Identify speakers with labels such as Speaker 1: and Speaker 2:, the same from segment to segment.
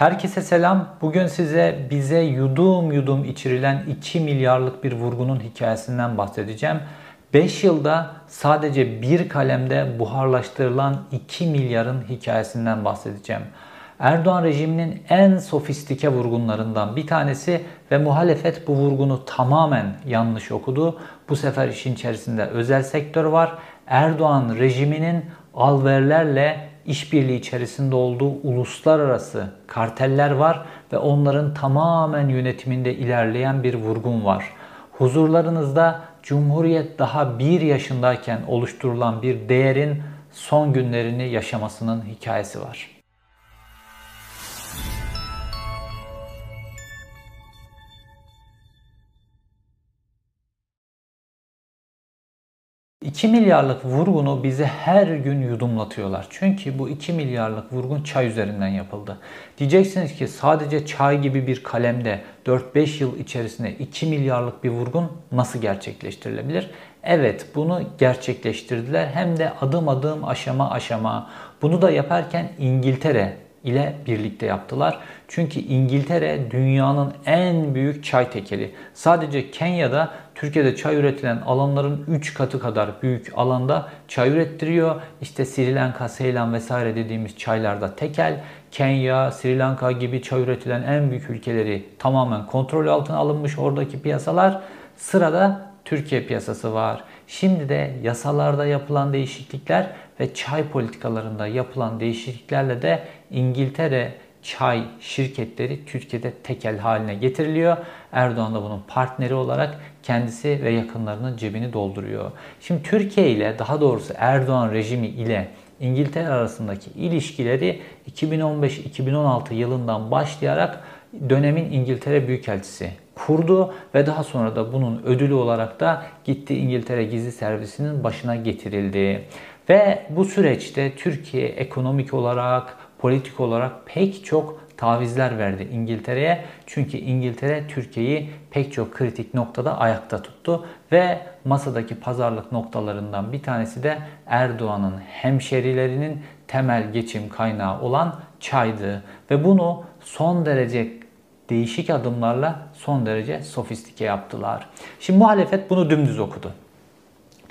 Speaker 1: Herkese selam. Bugün size bize yudum yudum içirilen 2 milyarlık bir vurgunun hikayesinden bahsedeceğim. 5 yılda sadece bir kalemde buharlaştırılan 2 milyarın hikayesinden bahsedeceğim. Erdoğan rejiminin en sofistike vurgunlarından bir tanesi ve muhalefet bu vurgunu tamamen yanlış okudu. Bu sefer işin içerisinde özel sektör var. Erdoğan rejiminin alverlerle işbirliği içerisinde olduğu uluslararası karteller var ve onların tamamen yönetiminde ilerleyen bir vurgun var. Huzurlarınızda Cumhuriyet daha bir yaşındayken oluşturulan bir değerin son günlerini yaşamasının hikayesi var. 2 milyarlık vurgunu bize her gün yudumlatıyorlar. Çünkü bu 2 milyarlık vurgun çay üzerinden yapıldı. Diyeceksiniz ki sadece çay gibi bir kalemde 4-5 yıl içerisinde 2 milyarlık bir vurgun nasıl gerçekleştirilebilir? Evet bunu gerçekleştirdiler hem de adım adım aşama aşama. Bunu da yaparken İngiltere ile birlikte yaptılar. Çünkü İngiltere dünyanın en büyük çay tekeli. Sadece Kenya'da Türkiye'de çay üretilen alanların 3 katı kadar büyük alanda çay ürettiriyor. İşte Sri Lanka, Seylan vesaire dediğimiz çaylarda tekel. Kenya, Sri Lanka gibi çay üretilen en büyük ülkeleri tamamen kontrol altına alınmış oradaki piyasalar. Sırada Türkiye piyasası var. Şimdi de yasalarda yapılan değişiklikler ve çay politikalarında yapılan değişikliklerle de İngiltere çay şirketleri Türkiye'de tekel haline getiriliyor. Erdoğan da bunun partneri olarak kendisi ve yakınlarının cebini dolduruyor. Şimdi Türkiye ile daha doğrusu Erdoğan rejimi ile İngiltere arasındaki ilişkileri 2015-2016 yılından başlayarak dönemin İngiltere Büyükelçisi kurdu ve daha sonra da bunun ödülü olarak da gitti İngiltere Gizli Servisi'nin başına getirildi. Ve bu süreçte Türkiye ekonomik olarak, politik olarak pek çok tavizler verdi İngiltere'ye. Çünkü İngiltere Türkiye'yi pek çok kritik noktada ayakta tuttu ve masadaki pazarlık noktalarından bir tanesi de Erdoğan'ın hemşerilerinin temel geçim kaynağı olan çaydı ve bunu son derece değişik adımlarla son derece sofistike yaptılar. Şimdi muhalefet bunu dümdüz okudu.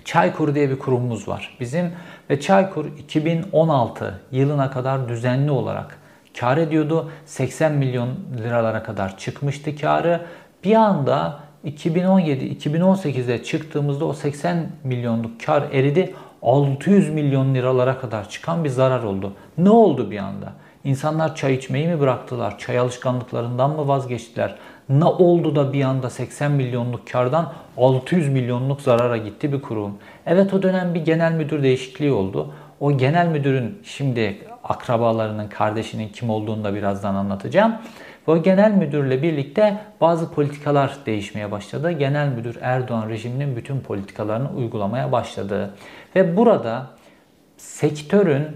Speaker 1: Çaykur diye bir kurumumuz var bizim ve Çaykur 2016 yılına kadar düzenli olarak kar ediyordu. 80 milyon liralara kadar çıkmıştı karı. Bir anda 2017-2018'de çıktığımızda o 80 milyonluk kar eridi. 600 milyon liralara kadar çıkan bir zarar oldu. Ne oldu bir anda? İnsanlar çay içmeyi mi bıraktılar? Çay alışkanlıklarından mı vazgeçtiler? Ne oldu da bir anda 80 milyonluk kardan 600 milyonluk zarara gitti bir kurum? Evet o dönem bir genel müdür değişikliği oldu. O genel müdürün şimdi akrabalarının, kardeşinin kim olduğunu da birazdan anlatacağım. Ve o genel müdürle birlikte bazı politikalar değişmeye başladı. Genel müdür Erdoğan rejiminin bütün politikalarını uygulamaya başladı. Ve burada sektörün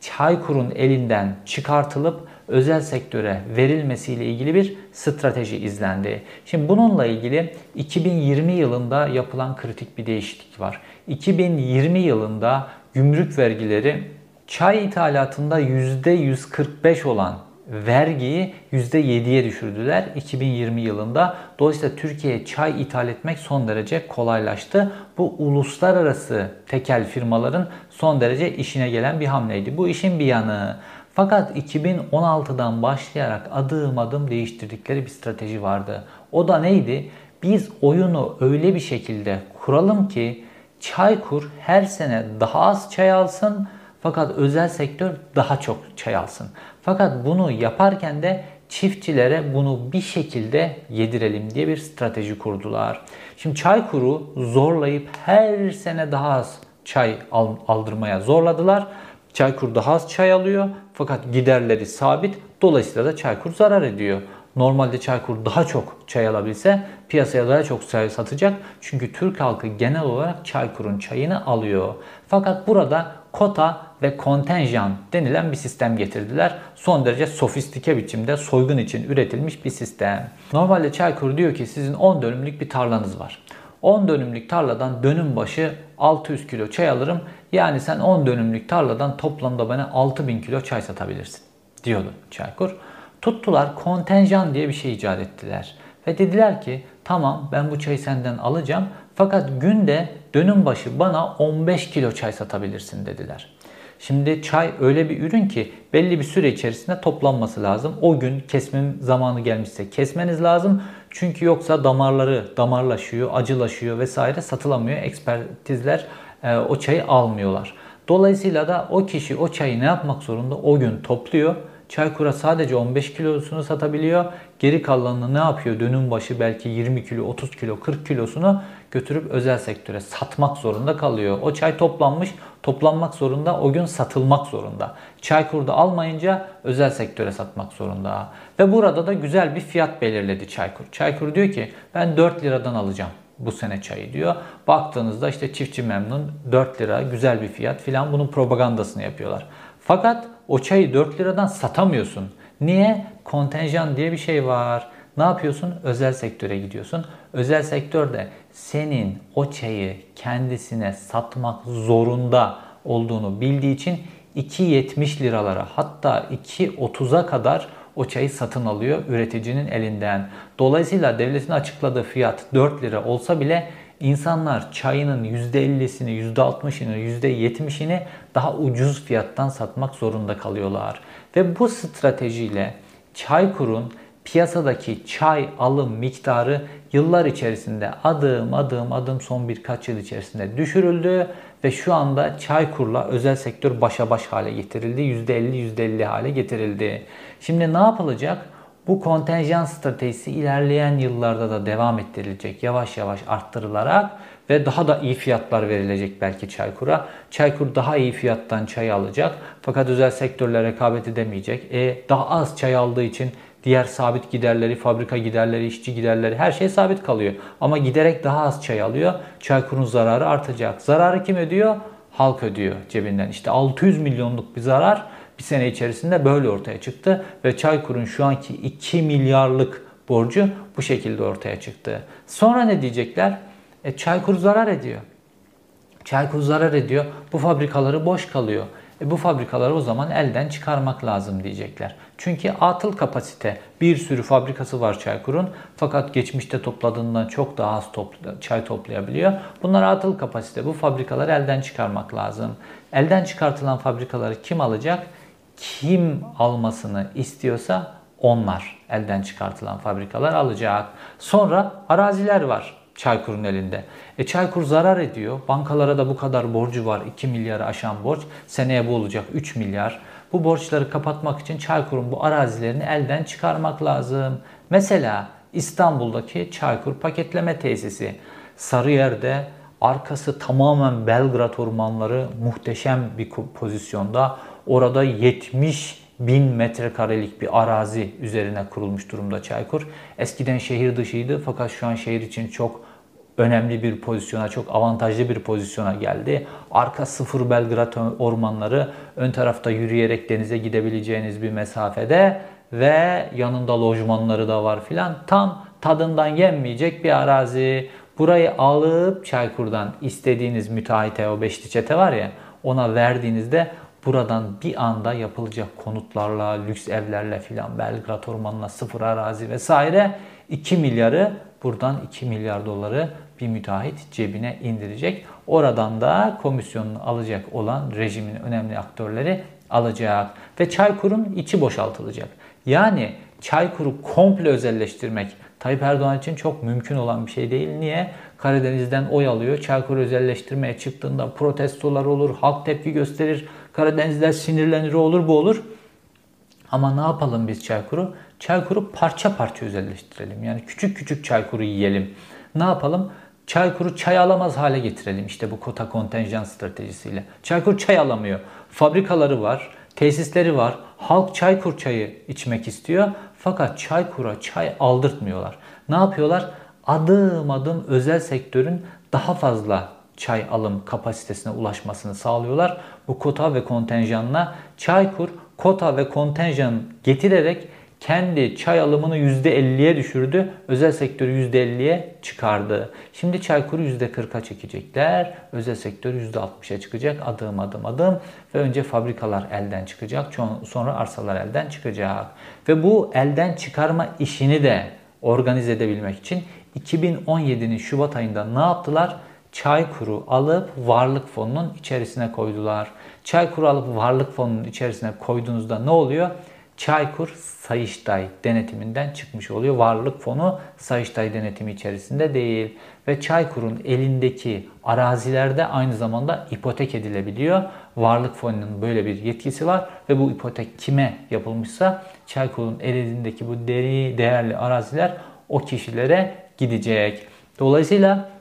Speaker 1: Çaykur'un elinden çıkartılıp özel sektöre verilmesiyle ilgili bir strateji izlendi. Şimdi bununla ilgili 2020 yılında yapılan kritik bir değişiklik var. 2020 yılında gümrük vergileri çay ithalatında %145 olan vergiyi %7'ye düşürdüler 2020 yılında. Dolayısıyla Türkiye'ye çay ithal etmek son derece kolaylaştı. Bu uluslararası tekel firmaların son derece işine gelen bir hamleydi. Bu işin bir yanı. Fakat 2016'dan başlayarak adım adım değiştirdikleri bir strateji vardı. O da neydi? Biz oyunu öyle bir şekilde kuralım ki Çaykur her sene daha az çay alsın fakat özel sektör daha çok çay alsın. Fakat bunu yaparken de çiftçilere bunu bir şekilde yedirelim diye bir strateji kurdular. Şimdi Çaykur'u zorlayıp her sene daha az çay aldırmaya zorladılar. Çaykur daha az çay alıyor fakat giderleri sabit. Dolayısıyla da Çaykur zarar ediyor. Normalde Çaykur daha çok çay alabilse piyasaya daha çok çay satacak. Çünkü Türk halkı genel olarak Çaykur'un çayını alıyor. Fakat burada kota ve kontenjan denilen bir sistem getirdiler. Son derece sofistike biçimde soygun için üretilmiş bir sistem. Normalde Çaykur diyor ki sizin 10 dönümlük bir tarlanız var. 10 dönümlük tarladan dönüm başı 600 kilo çay alırım. Yani sen 10 dönümlük tarladan toplamda bana 6000 kilo çay satabilirsin diyordu Çaykur. Tuttular kontenjan diye bir şey icat ettiler. Ve dediler ki tamam ben bu çayı senden alacağım fakat günde dönüm başı bana 15 kilo çay satabilirsin dediler. Şimdi çay öyle bir ürün ki belli bir süre içerisinde toplanması lazım. O gün kesmenin zamanı gelmişse kesmeniz lazım. Çünkü yoksa damarları damarlaşıyor, acılaşıyor vesaire satılamıyor. Ekspertizler e, o çayı almıyorlar. Dolayısıyla da o kişi o çayı ne yapmak zorunda? O gün topluyor. Çaykur'a sadece 15 kilosunu satabiliyor. Geri kalanını ne yapıyor? Dönüm başı belki 20 kilo, 30 kilo, 40 kilosunu götürüp özel sektöre satmak zorunda kalıyor. O çay toplanmış, toplanmak zorunda, o gün satılmak zorunda. Çaykur'da almayınca özel sektöre satmak zorunda. Ve burada da güzel bir fiyat belirledi Çaykur. Çaykur diyor ki ben 4 liradan alacağım bu sene çayı diyor. Baktığınızda işte çiftçi memnun 4 lira güzel bir fiyat filan bunun propagandasını yapıyorlar. Fakat o çayı 4 liradan satamıyorsun. Niye? Kontenjan diye bir şey var. Ne yapıyorsun? Özel sektöre gidiyorsun. Özel sektörde senin o çayı kendisine satmak zorunda olduğunu bildiği için 2.70 liralara hatta 2.30'a kadar o çayı satın alıyor üreticinin elinden. Dolayısıyla devletin açıkladığı fiyat 4 lira olsa bile insanlar çayının %50'sini, %60'ını, %70'ini daha ucuz fiyattan satmak zorunda kalıyorlar. Ve bu stratejiyle Çaykur'un piyasadaki çay alım miktarı yıllar içerisinde adım adım adım son birkaç yıl içerisinde düşürüldü ve şu anda Çaykur'la özel sektör başa baş hale getirildi. %50 %50 hale getirildi. Şimdi ne yapılacak? Bu kontenjan stratejisi ilerleyen yıllarda da devam ettirilecek. Yavaş yavaş arttırılarak ve daha da iyi fiyatlar verilecek belki Çaykur'a. Çaykur daha iyi fiyattan çay alacak. Fakat özel sektörle rekabet edemeyecek. E, daha az çay aldığı için diğer sabit giderleri, fabrika giderleri, işçi giderleri her şey sabit kalıyor. Ama giderek daha az çay alıyor. Çaykur'un zararı artacak. Zararı kim ödüyor? Halk ödüyor cebinden. İşte 600 milyonluk bir zarar bir sene içerisinde böyle ortaya çıktı ve Çaykur'un şu anki 2 milyarlık borcu bu şekilde ortaya çıktı. Sonra ne diyecekler? E, Çaykur zarar ediyor. Çaykur zarar ediyor. Bu fabrikaları boş kalıyor. E, bu fabrikaları o zaman elden çıkarmak lazım diyecekler. Çünkü atıl kapasite bir sürü fabrikası var Çaykur'un fakat geçmişte topladığından çok daha az topla, çay toplayabiliyor. Bunlar atıl kapasite. Bu fabrikaları elden çıkarmak lazım. Elden çıkartılan fabrikaları kim alacak? Kim almasını istiyorsa onlar elden çıkartılan fabrikalar alacak. Sonra araziler var. Çaykur'un elinde. E Çaykur zarar ediyor. Bankalara da bu kadar borcu var. 2 milyarı aşan borç. Seneye bu olacak 3 milyar. Bu borçları kapatmak için Çaykur'un bu arazilerini elden çıkarmak lazım. Mesela İstanbul'daki Çaykur paketleme tesisi. Sarıyer'de arkası tamamen Belgrad ormanları muhteşem bir pozisyonda. Orada 70 bin metrekarelik bir arazi üzerine kurulmuş durumda Çaykur. Eskiden şehir dışıydı fakat şu an şehir için çok önemli bir pozisyona, çok avantajlı bir pozisyona geldi. Arka sıfır Belgrad ormanları, ön tarafta yürüyerek denize gidebileceğiniz bir mesafede ve yanında lojmanları da var filan. Tam tadından yenmeyecek bir arazi. Burayı alıp Çaykur'dan istediğiniz müteahhite o beşli çete var ya ona verdiğinizde buradan bir anda yapılacak konutlarla, lüks evlerle filan Belgrad ormanına sıfır arazi vesaire 2 milyarı buradan 2 milyar doları bir müteahhit cebine indirecek. Oradan da komisyonunu alacak olan rejimin önemli aktörleri alacak ve Çaykur'un içi boşaltılacak. Yani Çaykur'u komple özelleştirmek Tayyip Erdoğan için çok mümkün olan bir şey değil. Niye? Karadeniz'den oy alıyor. Çaykur özelleştirmeye çıktığında protestolar olur, halk tepki gösterir, Karadenizler sinirlenir, olur bu olur. Ama ne yapalım biz Çaykur'u? Çaykur'u parça parça özelleştirelim. Yani küçük küçük Çaykur'u yiyelim. Ne yapalım? Çaykur'u çay alamaz hale getirelim işte bu kota kontenjan stratejisiyle. Çaykur çay alamıyor. Fabrikaları var, tesisleri var. Halk Çaykur çayı içmek istiyor. Fakat Çaykur'a çay aldırtmıyorlar. Ne yapıyorlar? Adım adım özel sektörün daha fazla çay alım kapasitesine ulaşmasını sağlıyorlar. Bu kota ve kontenjanla Çaykur kota ve kontenjan getirerek kendi çay alımını %50'ye düşürdü. Özel sektörü %50'ye çıkardı. Şimdi Çaykur'u %40'a çekecekler. Özel sektör %60'a çıkacak adım adım adım. Ve önce fabrikalar elden çıkacak. Sonra arsalar elden çıkacak. Ve bu elden çıkarma işini de organize edebilmek için 2017'nin Şubat ayında ne yaptılar? Çaykur'u alıp varlık fonunun içerisine koydular. Çaykur'u alıp varlık fonunun içerisine koyduğunuzda ne oluyor? Çaykur Sayıştay denetiminden çıkmış oluyor. Varlık fonu Sayıştay denetimi içerisinde değil. Ve Çaykur'un elindeki arazilerde aynı zamanda ipotek edilebiliyor. Varlık fonunun böyle bir yetkisi var ve bu ipotek kime yapılmışsa Çaykur'un elindeki bu deri değerli araziler o kişilere gidecek. Dolayısıyla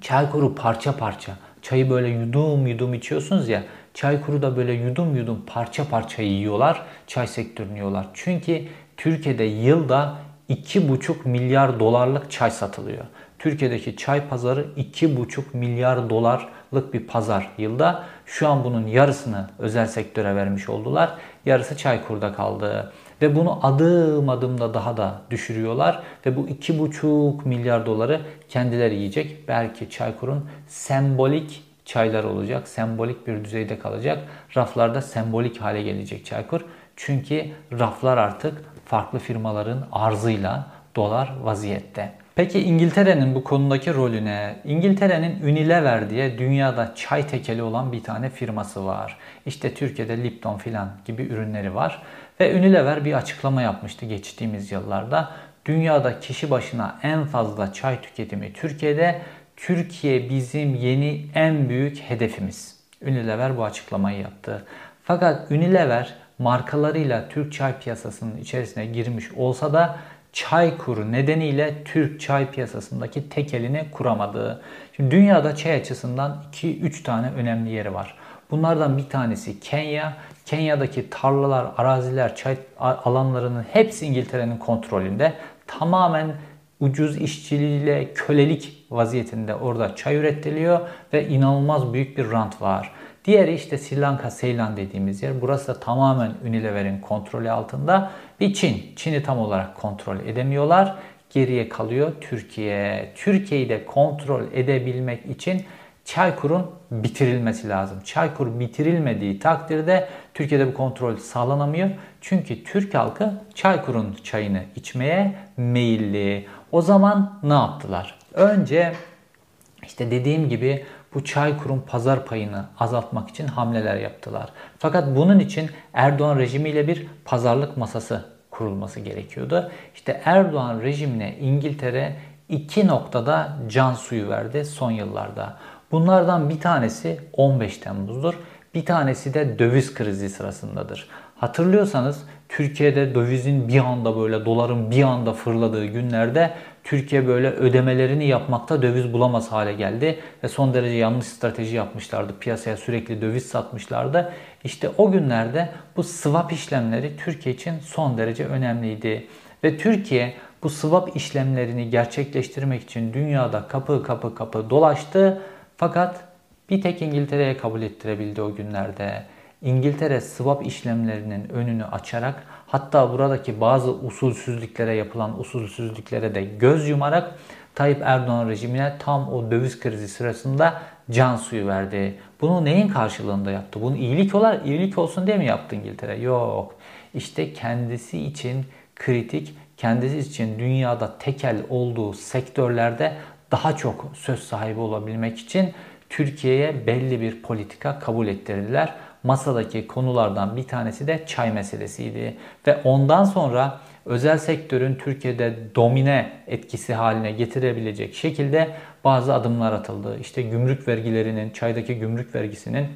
Speaker 1: Çaykur'u parça parça çayı böyle yudum yudum içiyorsunuz ya Çaykur'u da böyle yudum yudum parça parça yiyorlar. Çay sektörünü yiyorlar. Çünkü Türkiye'de yılda 2,5 milyar dolarlık çay satılıyor. Türkiye'deki çay pazarı 2,5 milyar dolarlık bir pazar yılda. Şu an bunun yarısını özel sektöre vermiş oldular. Yarısı Çaykur'da kaldı. Ve bunu adım adım da daha da düşürüyorlar. Ve bu 2,5 milyar doları kendileri yiyecek. Belki Çaykur'un sembolik çaylar olacak. Sembolik bir düzeyde kalacak. Raflarda sembolik hale gelecek Çaykur. Çünkü raflar artık farklı firmaların arzıyla dolar vaziyette. Peki İngiltere'nin bu konudaki rolüne? İngiltere'nin Unilever diye dünyada çay tekeli olan bir tane firması var. İşte Türkiye'de Lipton filan gibi ürünleri var. Ve Unilever bir açıklama yapmıştı geçtiğimiz yıllarda. Dünyada kişi başına en fazla çay tüketimi Türkiye'de Türkiye bizim yeni en büyük hedefimiz. Unilever bu açıklamayı yaptı. Fakat Unilever markalarıyla Türk çay piyasasının içerisine girmiş olsa da çay kuru nedeniyle Türk çay piyasasındaki tek elini kuramadı. Şimdi dünyada çay açısından 2-3 tane önemli yeri var. Bunlardan bir tanesi Kenya. Kenya'daki tarlalar, araziler, çay alanlarının hepsi İngiltere'nin kontrolünde. Tamamen ucuz işçiliğiyle kölelik vaziyetinde orada çay üretiliyor ve inanılmaz büyük bir rant var. Diğeri işte Sri Lanka, Seylan dediğimiz yer. Burası da tamamen Unilever'in kontrolü altında. Bir Çin. Çin'i tam olarak kontrol edemiyorlar. Geriye kalıyor Türkiye. Türkiye'yi de kontrol edebilmek için Çaykur'un bitirilmesi lazım. Çaykur bitirilmediği takdirde Türkiye'de bu kontrol sağlanamıyor. Çünkü Türk halkı Çaykur'un çayını içmeye meyilli. O zaman ne yaptılar? Önce işte dediğim gibi bu Çaykur'un pazar payını azaltmak için hamleler yaptılar. Fakat bunun için Erdoğan rejimiyle bir pazarlık masası kurulması gerekiyordu. İşte Erdoğan rejimine İngiltere iki noktada can suyu verdi son yıllarda. Bunlardan bir tanesi 15 Temmuz'dur. Bir tanesi de döviz krizi sırasındadır. Hatırlıyorsanız Türkiye'de dövizin bir anda böyle doların bir anda fırladığı günlerde Türkiye böyle ödemelerini yapmakta döviz bulamaz hale geldi ve son derece yanlış strateji yapmışlardı. Piyasaya sürekli döviz satmışlardı. İşte o günlerde bu swap işlemleri Türkiye için son derece önemliydi. Ve Türkiye bu swap işlemlerini gerçekleştirmek için dünyada kapı kapı kapı dolaştı fakat bir tek İngiltere'ye kabul ettirebildi o günlerde. İngiltere swap işlemlerinin önünü açarak hatta buradaki bazı usulsüzlüklere yapılan usulsüzlüklere de göz yumarak Tayyip Erdoğan rejimine tam o döviz krizi sırasında can suyu verdi. Bunu neyin karşılığında yaptı? Bunu iyilik olarak iyilik olsun diye mi yaptı İngiltere? Yok. İşte kendisi için kritik, kendisi için dünyada tekel olduğu sektörlerde daha çok söz sahibi olabilmek için Türkiye'ye belli bir politika kabul ettirdiler. Masadaki konulardan bir tanesi de çay meselesiydi. Ve ondan sonra özel sektörün Türkiye'de domine etkisi haline getirebilecek şekilde bazı adımlar atıldı. İşte gümrük vergilerinin, çaydaki gümrük vergisinin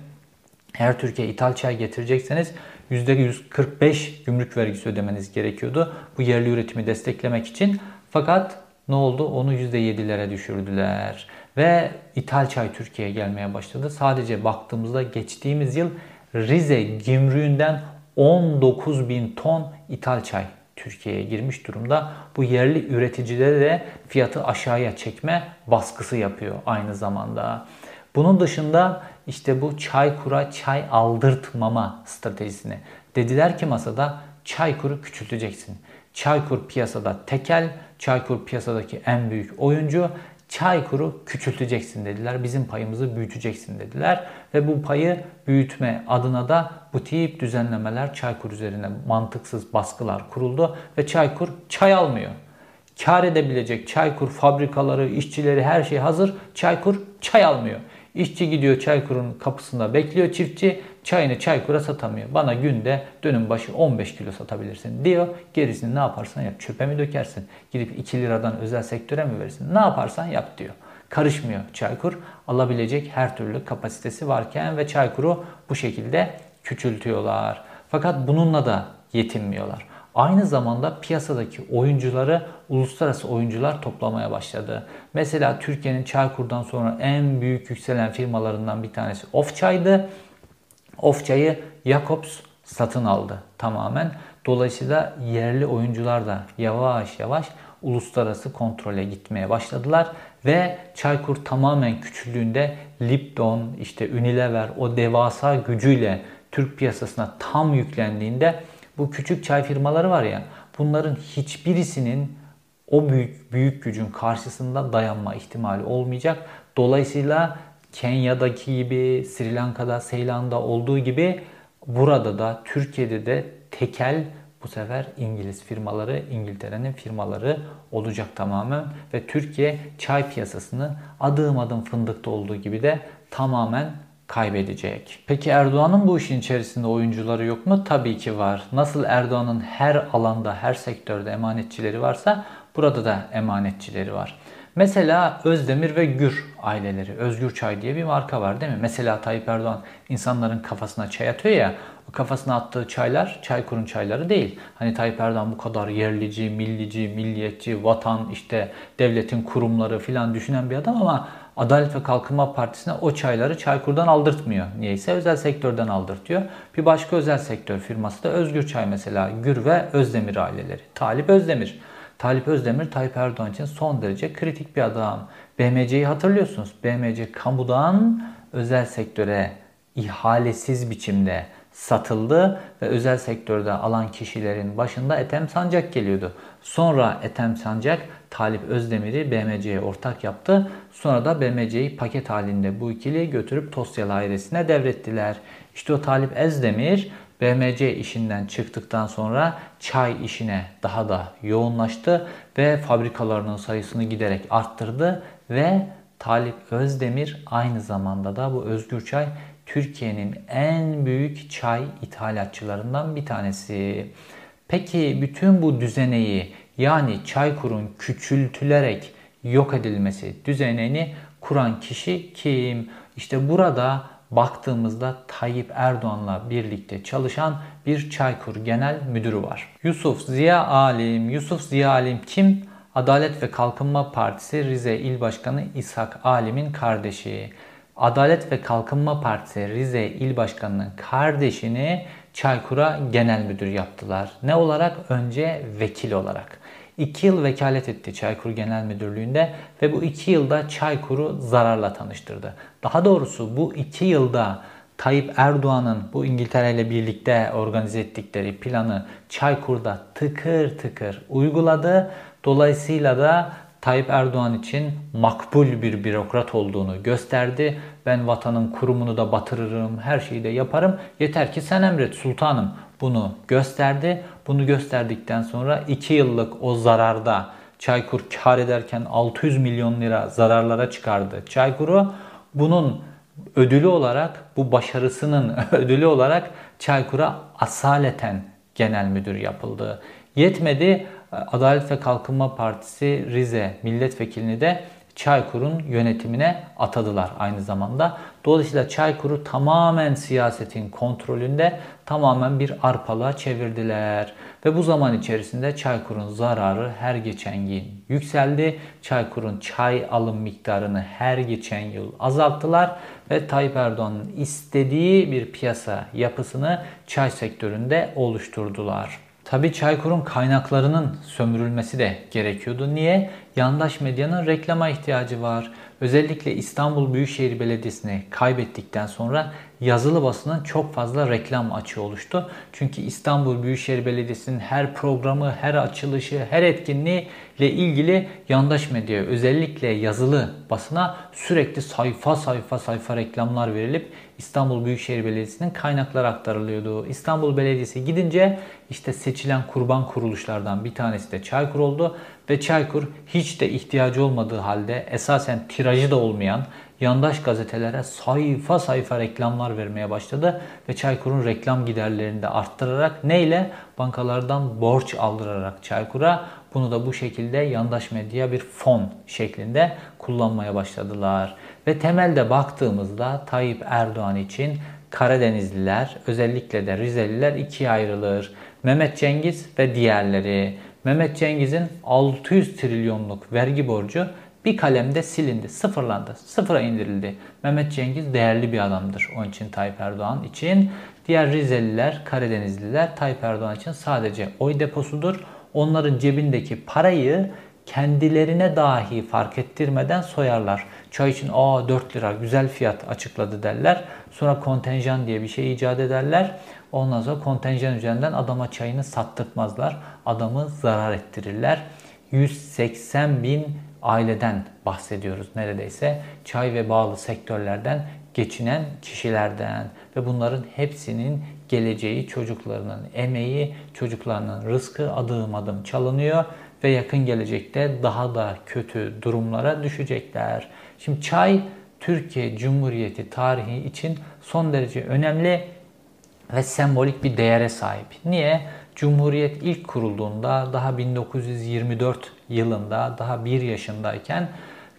Speaker 1: eğer Türkiye ithal çay getirecekseniz %145 gümrük vergisi ödemeniz gerekiyordu. Bu yerli üretimi desteklemek için. Fakat ne oldu? Onu %7'lere düşürdüler. Ve ithal çay Türkiye'ye gelmeye başladı. Sadece baktığımızda geçtiğimiz yıl Rize gümrüğünden 19 bin ton ithal çay Türkiye'ye girmiş durumda. Bu yerli üreticilere de fiyatı aşağıya çekme baskısı yapıyor aynı zamanda. Bunun dışında işte bu çay kura çay aldırtmama stratejisini. Dediler ki masada Çaykur'u küçülteceksin. Çaykur piyasada tekel, Çaykur piyasadaki en büyük oyuncu. Çaykur'u küçülteceksin dediler. Bizim payımızı büyüteceksin dediler. Ve bu payı büyütme adına da bu tip düzenlemeler Çaykur üzerine mantıksız baskılar kuruldu. Ve Çaykur çay almıyor. Kar edebilecek Çaykur fabrikaları, işçileri her şey hazır. Çaykur çay almıyor. İşçi gidiyor Çaykur'un kapısında bekliyor çiftçi. Çayını Çaykur'a satamıyor. Bana günde dönüm başı 15 kilo satabilirsin diyor. Gerisini ne yaparsan yap. Çöpe mi dökersin? Gidip 2 liradan özel sektöre mi verirsin? Ne yaparsan yap diyor. Karışmıyor Çaykur. Alabilecek her türlü kapasitesi varken ve Çaykur'u bu şekilde küçültüyorlar. Fakat bununla da yetinmiyorlar. Aynı zamanda piyasadaki oyuncuları uluslararası oyuncular toplamaya başladı. Mesela Türkiye'nin Çaykur'dan sonra en büyük yükselen firmalarından bir tanesi Ofçay'dı. Ofçay'ı Jacobs satın aldı tamamen. Dolayısıyla yerli oyuncular da yavaş yavaş uluslararası kontrole gitmeye başladılar ve Çaykur tamamen küçüldüğünde Lipton, işte Unilever o devasa gücüyle Türk piyasasına tam yüklendiğinde bu küçük çay firmaları var ya bunların hiçbirisinin o büyük büyük gücün karşısında dayanma ihtimali olmayacak. Dolayısıyla Kenya'daki gibi, Sri Lanka'da, Seylan'da olduğu gibi burada da Türkiye'de de tekel bu sefer İngiliz firmaları, İngiltere'nin firmaları olacak tamamen ve Türkiye çay piyasasını adım adım fındıkta olduğu gibi de tamamen kaybedecek. Peki Erdoğan'ın bu işin içerisinde oyuncuları yok mu? Tabii ki var. Nasıl Erdoğan'ın her alanda, her sektörde emanetçileri varsa burada da emanetçileri var. Mesela Özdemir ve Gür aileleri. Özgür Çay diye bir marka var değil mi? Mesela Tayyip Erdoğan insanların kafasına çay atıyor ya. Kafasına attığı çaylar Çaykur'un çayları değil. Hani Tayyip Erdoğan bu kadar yerlici, millici, milliyetçi, vatan, işte devletin kurumları filan düşünen bir adam ama Adalet ve Kalkınma Partisi'ne o çayları Çaykur'dan aldırtmıyor. Niyeyse özel sektörden aldırtıyor. Bir başka özel sektör firması da Özgür Çay mesela. Gür ve Özdemir aileleri. Talip Özdemir. Talip Özdemir Tayyip Erdoğan için son derece kritik bir adam. BMC'yi hatırlıyorsunuz. BMC kamudan özel sektöre ihalesiz biçimde satıldı ve özel sektörde alan kişilerin başında Ethem Sancak geliyordu. Sonra Ethem Sancak Talip Özdemir'i BMC'ye ortak yaptı. Sonra da BMC'yi paket halinde bu ikili götürüp Tosyalı ailesine devrettiler. İşte o Talip Özdemir BMC işinden çıktıktan sonra çay işine daha da yoğunlaştı ve fabrikalarının sayısını giderek arttırdı ve Talip Özdemir aynı zamanda da bu Özgür Çay Türkiye'nin en büyük çay ithalatçılarından bir tanesi. Peki bütün bu düzeneyi yani Çaykur'un küçültülerek yok edilmesi düzenini kuran kişi kim? İşte burada baktığımızda Tayyip Erdoğan'la birlikte çalışan bir Çaykur Genel Müdürü var. Yusuf Ziya Alim. Yusuf Ziya Alim kim? Adalet ve Kalkınma Partisi Rize İl Başkanı İshak Alim'in kardeşi. Adalet ve Kalkınma Partisi Rize İl Başkanı'nın kardeşini Çaykur'a genel müdür yaptılar. Ne olarak? Önce vekil olarak. 2 yıl vekalet etti Çaykur Genel Müdürlüğü'nde ve bu 2 yılda Çaykur'u zararla tanıştırdı. Daha doğrusu bu 2 yılda Tayyip Erdoğan'ın bu İngiltere ile birlikte organize ettikleri planı Çaykur'da tıkır tıkır uyguladı. Dolayısıyla da Tayyip Erdoğan için makbul bir bürokrat olduğunu gösterdi. Ben vatanın kurumunu da batırırım, her şeyi de yaparım. Yeter ki sen emret sultanım bunu gösterdi. Bunu gösterdikten sonra 2 yıllık o zararda Çaykur kar ederken 600 milyon lira zararlara çıkardı Çaykur'u. Bunun ödülü olarak, bu başarısının ödülü olarak Çaykur'a asaleten genel müdür yapıldı. Yetmedi Adalet ve Kalkınma Partisi Rize milletvekilini de Çaykur'un yönetimine atadılar aynı zamanda. Dolayısıyla Çaykur'u tamamen siyasetin kontrolünde tamamen bir arpalığa çevirdiler. Ve bu zaman içerisinde Çaykur'un zararı her geçen gün yükseldi. Çaykur'un çay alım miktarını her geçen yıl azalttılar ve Tayyip Erdoğan'ın istediği bir piyasa yapısını çay sektöründe oluşturdular. Tabi Çaykur'un kaynaklarının sömürülmesi de gerekiyordu. Niye? yandaş medyanın reklama ihtiyacı var. Özellikle İstanbul Büyükşehir Belediyesi'ni kaybettikten sonra yazılı basının çok fazla reklam açığı oluştu. Çünkü İstanbul Büyükşehir Belediyesi'nin her programı, her açılışı, her etkinliği ile ilgili yandaş medyaya özellikle yazılı basına sürekli sayfa sayfa sayfa reklamlar verilip İstanbul Büyükşehir Belediyesi'nin kaynakları aktarılıyordu. İstanbul Belediyesi gidince işte seçilen kurban kuruluşlardan bir tanesi de Çaykur oldu ve Çaykur hiç de ihtiyacı olmadığı halde esasen tirajı da olmayan yandaş gazetelere sayfa sayfa reklamlar vermeye başladı ve Çaykur'un reklam giderlerini de arttırarak neyle? Bankalardan borç aldırarak Çaykur'a bunu da bu şekilde yandaş medya bir fon şeklinde kullanmaya başladılar. Ve temelde baktığımızda Tayyip Erdoğan için Karadenizliler özellikle de Rizeliler ikiye ayrılır. Mehmet Cengiz ve diğerleri. Mehmet Cengiz'in 600 trilyonluk vergi borcu bir kalemde silindi, sıfırlandı, sıfıra indirildi. Mehmet Cengiz değerli bir adamdır. Onun için Tayyip Erdoğan için. Diğer Rizeliler, Karadenizliler Tayyip Erdoğan için sadece oy deposudur. Onların cebindeki parayı kendilerine dahi fark ettirmeden soyarlar. Çay için aa 4 lira güzel fiyat açıkladı derler. Sonra kontenjan diye bir şey icat ederler. Ondan sonra kontenjan üzerinden adama çayını sattırtmazlar. Adamı zarar ettirirler. 180 bin aileden bahsediyoruz neredeyse. Çay ve bağlı sektörlerden geçinen kişilerden ve bunların hepsinin geleceği, çocuklarının emeği, çocuklarının rızkı adım adım çalınıyor ve yakın gelecekte daha da kötü durumlara düşecekler. Şimdi çay Türkiye Cumhuriyeti tarihi için son derece önemli ve sembolik bir değere sahip. Niye? Cumhuriyet ilk kurulduğunda daha 1924 yılında daha 1 yaşındayken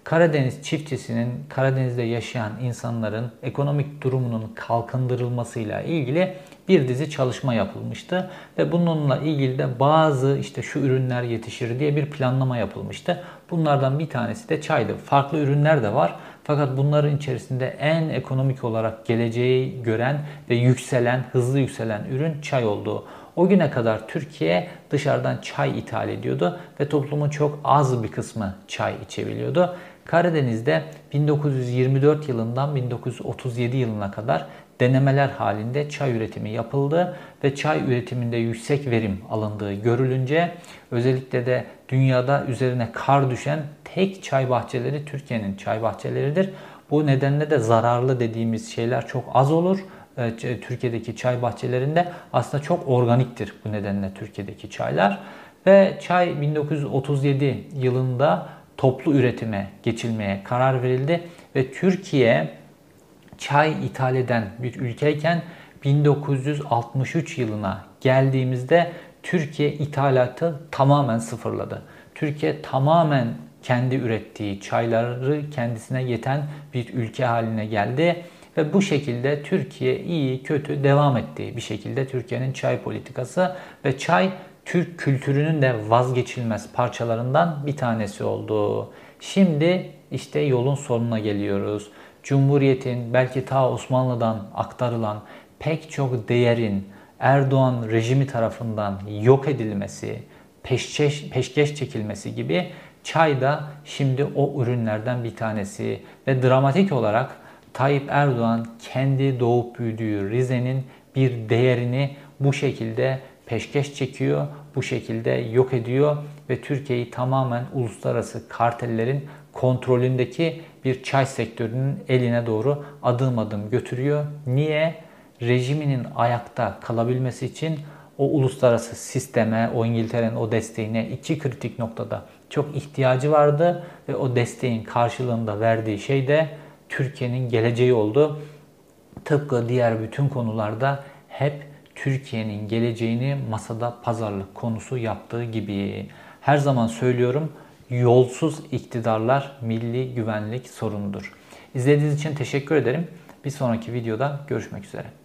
Speaker 1: Karadeniz çiftçisinin, Karadeniz'de yaşayan insanların ekonomik durumunun kalkındırılmasıyla ilgili bir dizi çalışma yapılmıştı ve bununla ilgili de bazı işte şu ürünler yetişir diye bir planlama yapılmıştı. Bunlardan bir tanesi de çaydı. Farklı ürünler de var. Fakat bunların içerisinde en ekonomik olarak geleceği gören ve yükselen, hızlı yükselen ürün çay oldu. O güne kadar Türkiye dışarıdan çay ithal ediyordu ve toplumun çok az bir kısmı çay içebiliyordu. Karadeniz'de 1924 yılından 1937 yılına kadar denemeler halinde çay üretimi yapıldı ve çay üretiminde yüksek verim alındığı görülünce özellikle de dünyada üzerine kar düşen tek çay bahçeleri Türkiye'nin çay bahçeleridir. Bu nedenle de zararlı dediğimiz şeyler çok az olur. Ee, Türkiye'deki çay bahçelerinde aslında çok organiktir bu nedenle Türkiye'deki çaylar. Ve çay 1937 yılında toplu üretime geçilmeye karar verildi ve Türkiye çay ithal eden bir ülkeyken 1963 yılına geldiğimizde Türkiye ithalatı tamamen sıfırladı. Türkiye tamamen kendi ürettiği çayları kendisine yeten bir ülke haline geldi ve bu şekilde Türkiye iyi kötü devam ettiği bir şekilde Türkiye'nin çay politikası ve çay Türk kültürünün de vazgeçilmez parçalarından bir tanesi oldu. Şimdi işte yolun sonuna geliyoruz. Cumhuriyetin belki ta Osmanlı'dan aktarılan pek çok değerin Erdoğan rejimi tarafından yok edilmesi, peşkeş, peşkeş çekilmesi gibi çay da şimdi o ürünlerden bir tanesi ve dramatik olarak Tayyip Erdoğan kendi doğup büyüdüğü Rize'nin bir değerini bu şekilde peşkeş çekiyor, bu şekilde yok ediyor ve Türkiye'yi tamamen uluslararası kartellerin kontrolündeki bir çay sektörünün eline doğru adım adım götürüyor. Niye? Rejiminin ayakta kalabilmesi için o uluslararası sisteme, o İngiltere'nin o desteğine iki kritik noktada çok ihtiyacı vardı ve o desteğin karşılığında verdiği şey de Türkiye'nin geleceği oldu. Tıpkı diğer bütün konularda hep Türkiye'nin geleceğini masada pazarlık konusu yaptığı gibi. Her zaman söylüyorum yolsuz iktidarlar milli güvenlik sorunudur. İzlediğiniz için teşekkür ederim. Bir sonraki videoda görüşmek üzere.